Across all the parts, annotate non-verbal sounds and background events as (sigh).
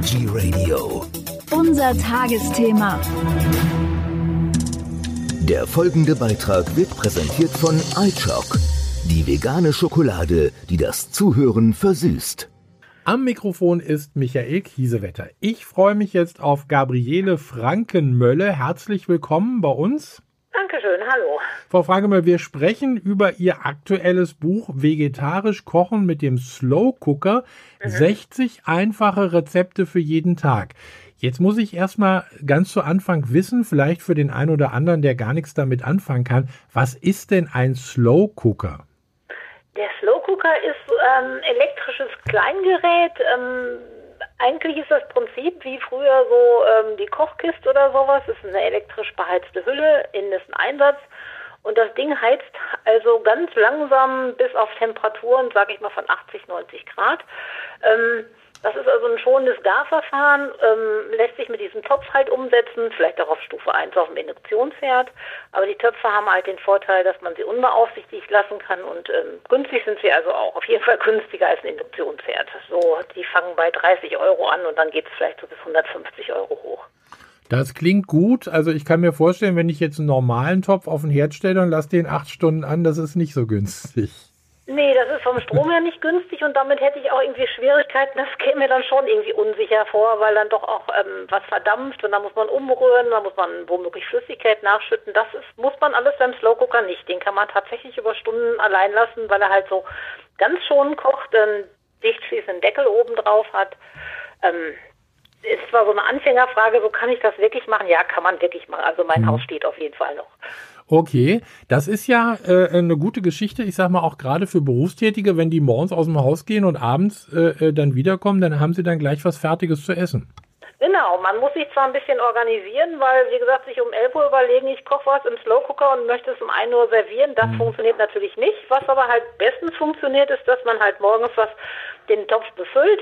Veggie Radio. Unser Tagesthema. Der folgende Beitrag wird präsentiert von iChock, die vegane Schokolade, die das Zuhören versüßt. Am Mikrofon ist Michael Kiesewetter. Ich freue mich jetzt auf Gabriele Frankenmölle. Herzlich willkommen bei uns. Dankeschön, hallo. Frau Frankenmölle, wir sprechen über Ihr aktuelles Buch Vegetarisch kochen mit dem Slow Cooker. Mhm. 60 einfache Rezepte für jeden Tag. Jetzt muss ich erstmal ganz zu Anfang wissen, vielleicht für den einen oder anderen, der gar nichts damit anfangen kann, was ist denn ein Slow Cooker? Der Slow Cooker ist ähm, elektrisches Kleingerät. Ähm, eigentlich ist das Prinzip wie früher so ähm, die Kochkiste oder sowas. Es ist eine elektrisch beheizte Hülle, innen ist ein Einsatz. Und das Ding heizt also ganz langsam bis auf Temperaturen, sage ich mal, von 80, 90 Grad. Ähm, das ist also ein schonendes Garverfahren, ähm, lässt sich mit diesem Topf halt umsetzen, vielleicht auch auf Stufe 1 auf dem Induktionsherd. Aber die Töpfe haben halt den Vorteil, dass man sie unbeaufsichtigt lassen kann und ähm, günstig sind sie also auch. Auf jeden Fall günstiger als ein Induktionsherd. So, die fangen bei 30 Euro an und dann geht es vielleicht so bis 150 Euro hoch. Das klingt gut. Also ich kann mir vorstellen, wenn ich jetzt einen normalen Topf auf den Herd stelle und lasse den acht Stunden an, das ist nicht so günstig. Nee, das ist vom Strom her nicht günstig und damit hätte ich auch irgendwie Schwierigkeiten. Das käme mir dann schon irgendwie unsicher vor, weil dann doch auch ähm, was verdampft und dann muss man umrühren, dann muss man womöglich Flüssigkeit nachschütten. Das ist, muss man alles beim Slow Cooker nicht. Den kann man tatsächlich über Stunden allein lassen, weil er halt so ganz schon kocht, einen dicht schließenden Deckel oben drauf hat. Ähm, ist zwar so eine Anfängerfrage, so kann ich das wirklich machen? Ja, kann man wirklich machen. Also mein mhm. Haus steht auf jeden Fall noch. Okay, das ist ja äh, eine gute Geschichte. Ich sag mal auch gerade für Berufstätige, wenn die morgens aus dem Haus gehen und abends äh, äh, dann wiederkommen, dann haben sie dann gleich was Fertiges zu essen. Genau, man muss sich zwar ein bisschen organisieren, weil, wie gesagt, sich um 11 Uhr überlegen, ich koche was im Slow Cooker und möchte es um 1 Uhr servieren. Das mhm. funktioniert natürlich nicht. Was aber halt bestens funktioniert, ist, dass man halt morgens was den Topf befüllt,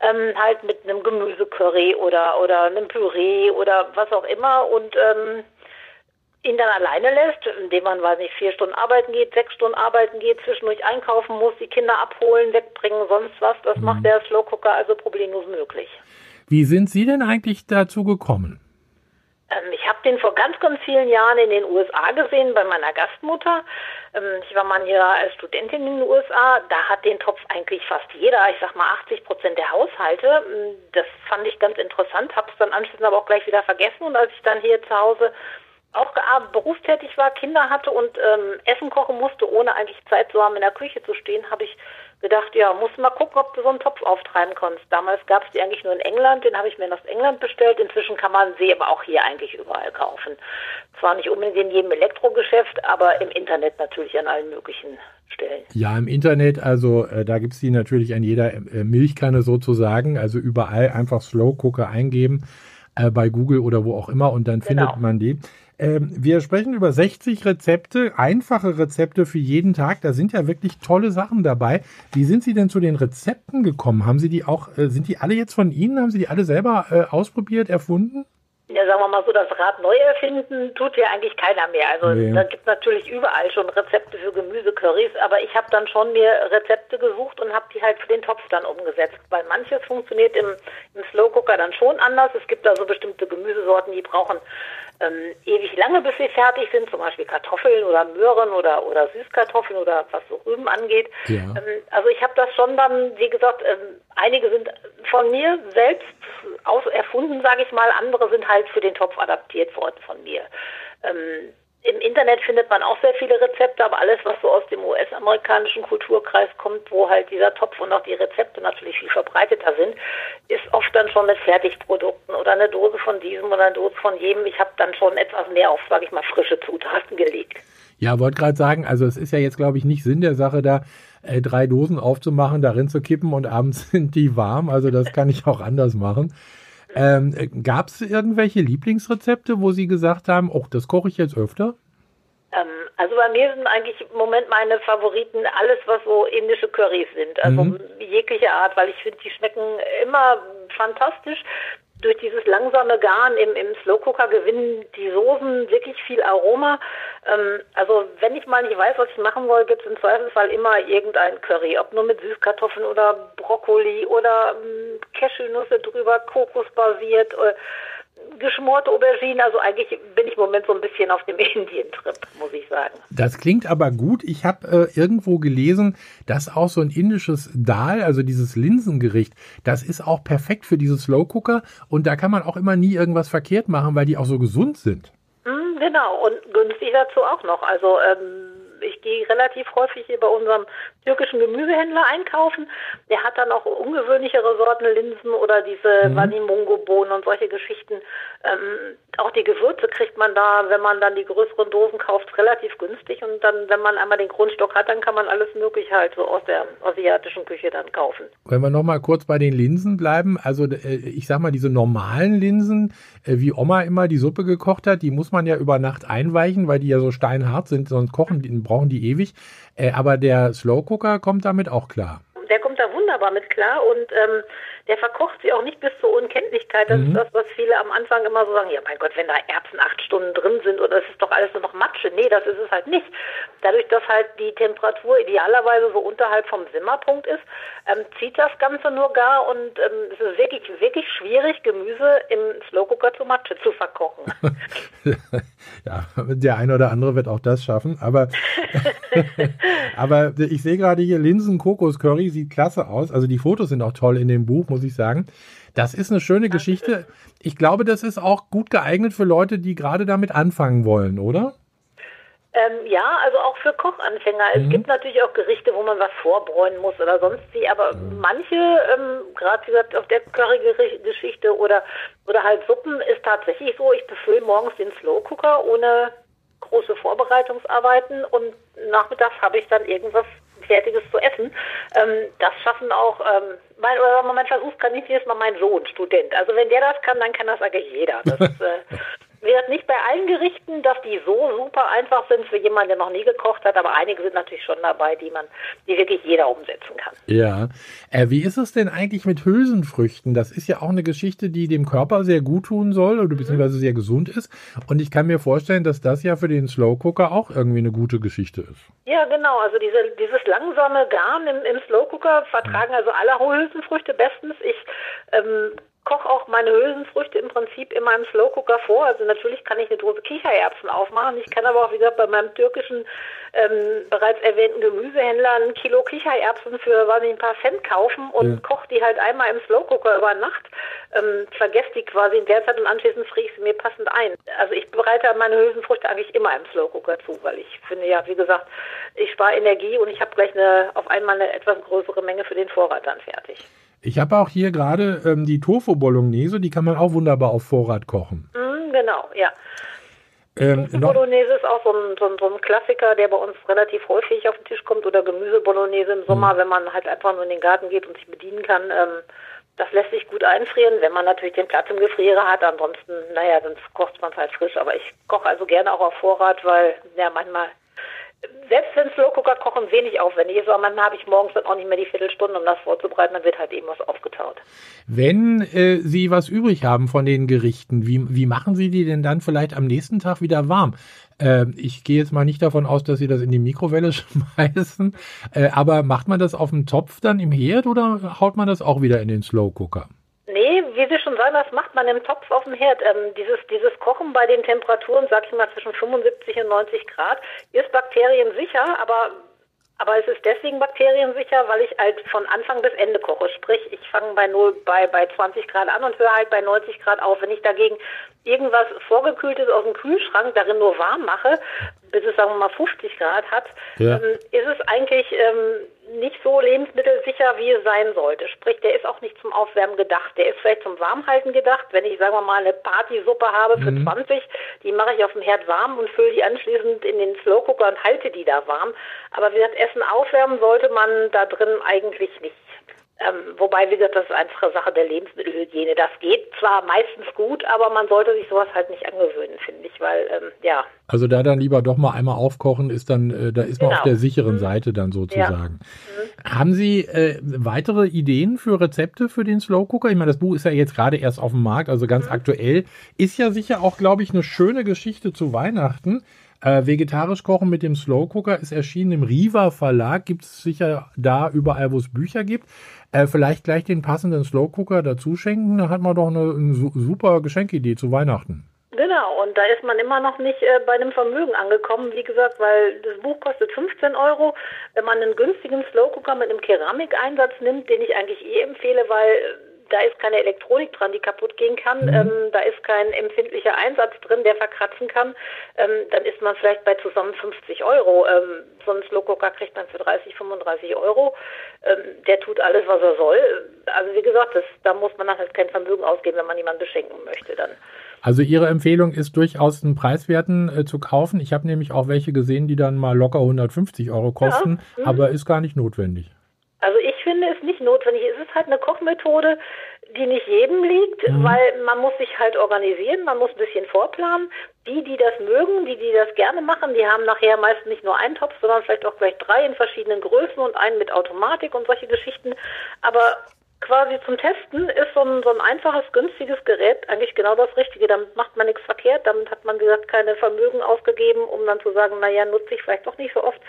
ähm, halt mit einem Gemüsecurry oder, oder einem Püree oder was auch immer und ähm, ihn dann alleine lässt, indem man, weiß nicht, vier Stunden arbeiten geht, sechs Stunden arbeiten geht, zwischendurch einkaufen muss, die Kinder abholen, wegbringen, sonst was. Das mhm. macht der Slow Cooker also problemlos möglich. Wie sind Sie denn eigentlich dazu gekommen? Ähm, ich habe den vor ganz, ganz vielen Jahren in den USA gesehen bei meiner Gastmutter. Ähm, ich war mal hier als Studentin in den USA. Da hat den Topf eigentlich fast jeder, ich sag mal 80 Prozent der Haushalte. Ähm, das fand ich ganz interessant, habe es dann anschließend aber auch gleich wieder vergessen. Und als ich dann hier zu Hause auch berufstätig war, Kinder hatte und ähm, Essen kochen musste, ohne eigentlich Zeit zu haben, in der Küche zu stehen, habe ich gedacht, ja, musst mal gucken, ob du so einen Topf auftreiben kannst. Damals gab es die eigentlich nur in England, den habe ich mir aus England bestellt. Inzwischen kann man sie aber auch hier eigentlich überall kaufen. Zwar nicht unbedingt in jedem Elektrogeschäft, aber im Internet natürlich an allen möglichen Stellen. Ja, im Internet, also äh, da gibt es die natürlich an jeder äh, Milchkanne sozusagen, also überall einfach Slow Cooker eingeben äh, bei Google oder wo auch immer und dann genau. findet man die. Ähm, wir sprechen über 60 Rezepte, einfache Rezepte für jeden Tag. Da sind ja wirklich tolle Sachen dabei. Wie sind Sie denn zu den Rezepten gekommen? Haben Sie die auch, äh, sind die alle jetzt von Ihnen? Haben Sie die alle selber äh, ausprobiert, erfunden? Ja, sagen wir mal so, das Rad neu erfinden tut ja eigentlich keiner mehr. Also nee. da gibt es natürlich überall schon Rezepte für Gemüsecurrys, aber ich habe dann schon mir Rezepte gesucht und habe die halt für den Topf dann umgesetzt. Weil manches funktioniert im, im Slow Cooker dann schon anders. Es gibt also bestimmte Gemüsesorten, die brauchen ähm, ewig lange, bis sie fertig sind, zum Beispiel Kartoffeln oder Möhren oder, oder Süßkartoffeln oder was so Rüben angeht. Ja. Ähm, also ich habe das schon dann, wie gesagt, ähm, einige sind von mir selbst aus erfunden, sage ich mal, andere sind halt für den Topf adaptiert worden von mir. Im Internet findet man auch sehr viele Rezepte, aber alles, was so aus dem US-amerikanischen Kulturkreis kommt, wo halt dieser Topf und auch die Rezepte natürlich viel verbreiteter sind, ist oft dann schon mit Fertigprodukten oder eine Dose von diesem oder eine Dose von jedem. Ich habe dann schon etwas mehr auf, sage ich mal, frische Zutaten gelegt. Ja, wollte gerade sagen, also es ist ja jetzt, glaube ich, nicht Sinn der Sache da, äh, drei Dosen aufzumachen, darin zu kippen und abends (laughs) sind die warm. Also das kann ich auch anders machen. Ähm, Gab es irgendwelche Lieblingsrezepte, wo Sie gesagt haben, oh, das koche ich jetzt öfter? Ähm, also bei mir sind eigentlich im Moment meine Favoriten alles, was so indische Currys sind. Also mhm. jegliche Art, weil ich finde, die schmecken immer fantastisch durch dieses langsame Garen im, im Slow Cooker gewinnen die Soßen wirklich viel Aroma. Ähm, also wenn ich mal nicht weiß, was ich machen will, gibt es im Zweifelsfall immer irgendein Curry, ob nur mit Süßkartoffeln oder Brokkoli oder ähm, Cashewnüsse drüber, Kokosbasiert, äh, geschmorte Auberginen. Also eigentlich bin ich im Moment so ein bisschen auf dem (laughs) Indien-Trip, muss ich sagen. Das klingt aber gut. Ich habe äh, irgendwo gelesen, dass auch so ein indisches Dal, also dieses Linsengericht, das ist auch perfekt für diese Slow Cooker und da kann man auch immer nie irgendwas verkehrt machen, weil die auch so gesund sind. Mm, genau und günstig dazu auch noch. Also ähm, ich gehe relativ häufig hier bei unserem türkischen Gemüsehändler einkaufen. Der hat dann auch ungewöhnlichere Sorten Linsen oder diese mhm. Vanimungo-Bohnen und solche Geschichten. Ähm, auch die Gewürze kriegt man da, wenn man dann die größeren Dosen kauft, relativ günstig. Und dann, wenn man einmal den Grundstock hat, dann kann man alles Mögliche halt so aus der asiatischen Küche dann kaufen. Wenn wir nochmal kurz bei den Linsen bleiben, also äh, ich sag mal, diese normalen Linsen, äh, wie Oma immer die Suppe gekocht hat, die muss man ja über Nacht einweichen, weil die ja so steinhart sind, sonst kochen, brauchen die ewig. Äh, aber der Slow Cooker kommt damit auch klar. Wunderbar mit klar und ähm, der verkocht sie auch nicht bis zur Unkenntlichkeit. Das mhm. ist das, was viele am Anfang immer so sagen, ja mein Gott, wenn da Erbsen acht Stunden drin sind oder es ist doch alles nur noch Matsche. Nee, das ist es halt nicht. Dadurch, dass halt die Temperatur idealerweise so unterhalb vom Simmerpunkt ist, ähm, zieht das Ganze nur gar und ähm, es ist wirklich, wirklich schwierig, Gemüse im Slowcooker zu Matsche zu verkochen. (laughs) (laughs) ja, der eine oder andere wird auch das schaffen, aber, (laughs) aber ich sehe gerade hier Linsen Kokos Curry sieht klasse aus. Also die Fotos sind auch toll in dem Buch, muss ich sagen. Das ist eine schöne Geschichte. Ich glaube, das ist auch gut geeignet für Leute, die gerade damit anfangen wollen, oder? Ähm, ja, also auch für Kochanfänger. Mhm. Es gibt natürlich auch Gerichte, wo man was vorbräunen muss oder sonst wie, aber mhm. manche, ähm, gerade wie gesagt, auf der Curry-Geschichte oder, oder halt Suppen ist tatsächlich so, ich befülle morgens den Slow Cooker ohne große Vorbereitungsarbeiten und nachmittags habe ich dann irgendwas Fertiges zu essen. Ähm, das schaffen auch, ähm, mein, oder mein Versuch kann nicht jedes Mal mein Sohn, Student. Also wenn der das kann, dann kann das eigentlich jeder. Das (laughs) äh, wird nicht bei allen Gerichten, dass die so super einfach sind für jemanden, der noch nie gekocht hat, aber einige sind natürlich schon dabei, die man, die wirklich jeder umsetzen kann. Ja. Äh, wie ist es denn eigentlich mit Hülsenfrüchten? Das ist ja auch eine Geschichte, die dem Körper sehr gut tun soll oder beziehungsweise sehr gesund ist. Und ich kann mir vorstellen, dass das ja für den Slow Cooker auch irgendwie eine gute Geschichte ist. Ja, genau. Also diese, dieses langsame Garn im, im Slow Cooker vertragen also alle Hülsenfrüchte bestens. Ich ähm, koche auch meine Hülsenfrüchte im Prinzip in meinem Slow Cooker vor. Also natürlich kann ich eine Dose Kichererbsen aufmachen. Ich kann aber auch, wie gesagt, bei meinem türkischen ähm, bereits erwähnten Gemüsehändler ein Kilo Kichererbsen für weiß nicht, ein paar Cent kaufen und ja. koche die halt einmal im Slow Cooker über Nacht, ähm, vergesse die quasi in der Zeit und anschließend friere ich sie mir passend ein. Also ich bereite meine Hülsenfrüchte eigentlich immer im Slow Cooker zu, weil ich finde ja, wie gesagt, ich spare Energie und ich habe gleich eine, auf einmal eine etwas größere Menge für den Vorrat dann fertig. Ich habe auch hier gerade ähm, die Tofu Bolognese, die kann man auch wunderbar auf Vorrat kochen. Mm, genau, ja. Ähm, Tofu Bolognese ist auch so ein, so, ein, so ein, Klassiker, der bei uns relativ häufig auf den Tisch kommt oder Gemüse Bolognese im Sommer, mhm. wenn man halt einfach nur in den Garten geht und sich bedienen kann. Ähm, das lässt sich gut einfrieren, wenn man natürlich den Platz im Gefrierer hat. Ansonsten, naja, dann kocht man es halt frisch. Aber ich koche also gerne auch auf Vorrat, weil ja manchmal selbst wenn Slowcooker kochen wenig aufwendig ist, aber manchmal habe ich morgens dann auch nicht mehr die Viertelstunde, um das vorzubereiten, dann wird halt eben was aufgetaut. Wenn äh, Sie was übrig haben von den Gerichten, wie, wie machen Sie die denn dann vielleicht am nächsten Tag wieder warm? Äh, ich gehe jetzt mal nicht davon aus, dass Sie das in die Mikrowelle (laughs) schmeißen, äh, aber macht man das auf dem Topf dann im Herd oder haut man das auch wieder in den Slowcooker? Das macht man im Topf auf dem Herd. Ähm, dieses, dieses Kochen bei den Temperaturen, sag ich mal, zwischen 75 und 90 Grad, ist bakteriensicher, aber aber es ist deswegen bakteriensicher, weil ich halt von Anfang bis Ende koche. Sprich, ich fange bei 0, bei, bei 20 Grad an und höre halt bei 90 Grad auf. Wenn ich dagegen irgendwas Vorgekühltes aus dem Kühlschrank darin nur warm mache, bis es, sagen wir mal, 50 Grad hat, ja. ähm, ist es eigentlich ähm, nicht so lebensmittelsicher, wie es sein sollte. Sprich, der ist auch nicht zum Aufwärmen gedacht. Der ist vielleicht zum Warmhalten gedacht. Wenn ich, sagen wir mal, eine Partysuppe habe für mhm. 20, die mache ich auf dem Herd warm und fülle die anschließend in den Slowcooker und halte die da warm. Aber wie gesagt, Essen aufwärmen sollte man da drin eigentlich nicht. Ähm, wobei, wie gesagt, das ist einfach Sache der Lebensmittelhygiene. Das geht zwar meistens gut, aber man sollte sich sowas halt nicht angewöhnen, finde ich, weil, ähm, ja. Also da dann lieber doch mal einmal aufkochen, ist dann, äh, da ist man genau. auf der sicheren mhm. Seite dann sozusagen. Ja. Mhm. Haben Sie äh, weitere Ideen für Rezepte für den Slow Cooker? Ich meine, das Buch ist ja jetzt gerade erst auf dem Markt, also ganz mhm. aktuell. Ist ja sicher auch, glaube ich, eine schöne Geschichte zu Weihnachten. Äh, Vegetarisch kochen mit dem Slow Cooker ist erschienen im Riva Verlag. Gibt es sicher da überall, wo es Bücher gibt. Äh, vielleicht gleich den passenden Slow Cooker dazu schenken. Da hat man doch eine, eine super Geschenkidee zu Weihnachten. Genau, und da ist man immer noch nicht äh, bei einem Vermögen angekommen, wie gesagt, weil das Buch kostet 15 Euro. Wenn man einen günstigen Slow Cooker mit einem Keramikeinsatz nimmt, den ich eigentlich eh empfehle, weil da ist keine Elektronik dran, die kaputt gehen kann, mhm. ähm, da ist kein empfindlicher Einsatz drin, der verkratzen kann, ähm, dann ist man vielleicht bei zusammen 50 Euro. Ähm, so Cooker kriegt man für 30, 35 Euro. Ähm, der tut alles, was er soll. Also wie gesagt, das, da muss man dann halt kein Vermögen ausgeben, wenn man jemanden beschenken möchte dann. Also Ihre Empfehlung ist durchaus einen Preiswerten äh, zu kaufen. Ich habe nämlich auch welche gesehen, die dann mal locker 150 Euro kosten, ja. mhm. aber ist gar nicht notwendig. Also ich finde es nicht notwendig. Es ist halt eine Kochmethode, die nicht jedem liegt, mhm. weil man muss sich halt organisieren, man muss ein bisschen vorplanen. Die, die das mögen, die, die das gerne machen, die haben nachher meist nicht nur einen Topf, sondern vielleicht auch gleich drei in verschiedenen Größen und einen mit Automatik und solche Geschichten. Aber quasi zum Testen ist so ein, so ein einfaches, günstiges Gerät eigentlich genau das Richtige. Damit macht man nichts verkehrt, damit hat man, wie gesagt, keine Vermögen ausgegeben, um dann zu sagen, naja, nutze ich vielleicht doch nicht so oft.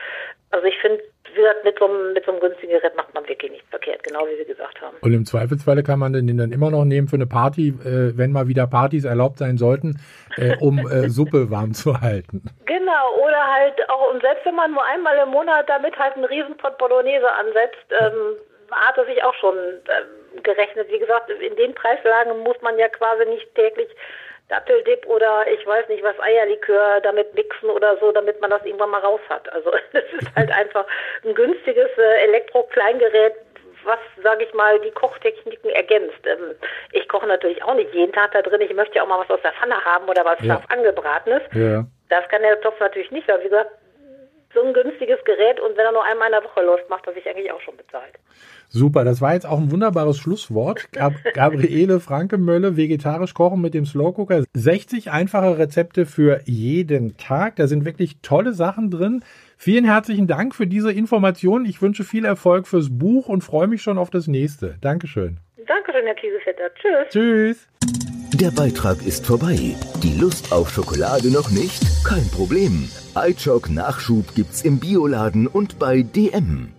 Also ich finde, wie gesagt, mit so, einem, mit so einem günstigen Gerät macht man wirklich nichts verkehrt, genau wie Sie gesagt haben. Und im Zweifelsfalle kann man den dann immer noch nehmen für eine Party, äh, wenn mal wieder Partys erlaubt sein sollten, äh, um äh, (laughs) Suppe warm zu halten. Genau, oder halt auch, und selbst wenn man nur einmal im Monat damit halt einen Riesenpott Bolognese ansetzt, ähm, hat er sich auch schon äh, gerechnet. Wie gesagt, in den Preislagen muss man ja quasi nicht täglich Datteldip oder ich weiß nicht was, Eierlikör damit mixen oder so, damit man das irgendwann mal raus hat. Also (laughs) es ist halt einfach ein günstiges äh, Elektro-Kleingerät, was, sage ich mal, die Kochtechniken ergänzt. Ähm, ich koche natürlich auch nicht jeden Tag da drin. Ich möchte ja auch mal was aus der Pfanne haben oder was ja. scharf angebratenes. Ja. Das kann der Topf natürlich nicht, weil wie gesagt, so ein günstiges Gerät und wenn er nur einmal in der Woche läuft, macht er sich eigentlich auch schon bezahlt. Super, das war jetzt auch ein wunderbares Schlusswort. Gab (laughs) Gabriele Franke-Mölle, vegetarisch kochen mit dem Slow Cooker. 60 einfache Rezepte für jeden Tag. Da sind wirklich tolle Sachen drin. Vielen herzlichen Dank für diese Informationen. Ich wünsche viel Erfolg fürs Buch und freue mich schon auf das nächste. Dankeschön. Dankeschön, Herr Kiesevetter. Tschüss. Tschüss. Der Beitrag ist vorbei. Die Lust auf Schokolade noch nicht? Kein Problem. iChock Nachschub gibt's im Bioladen und bei DM.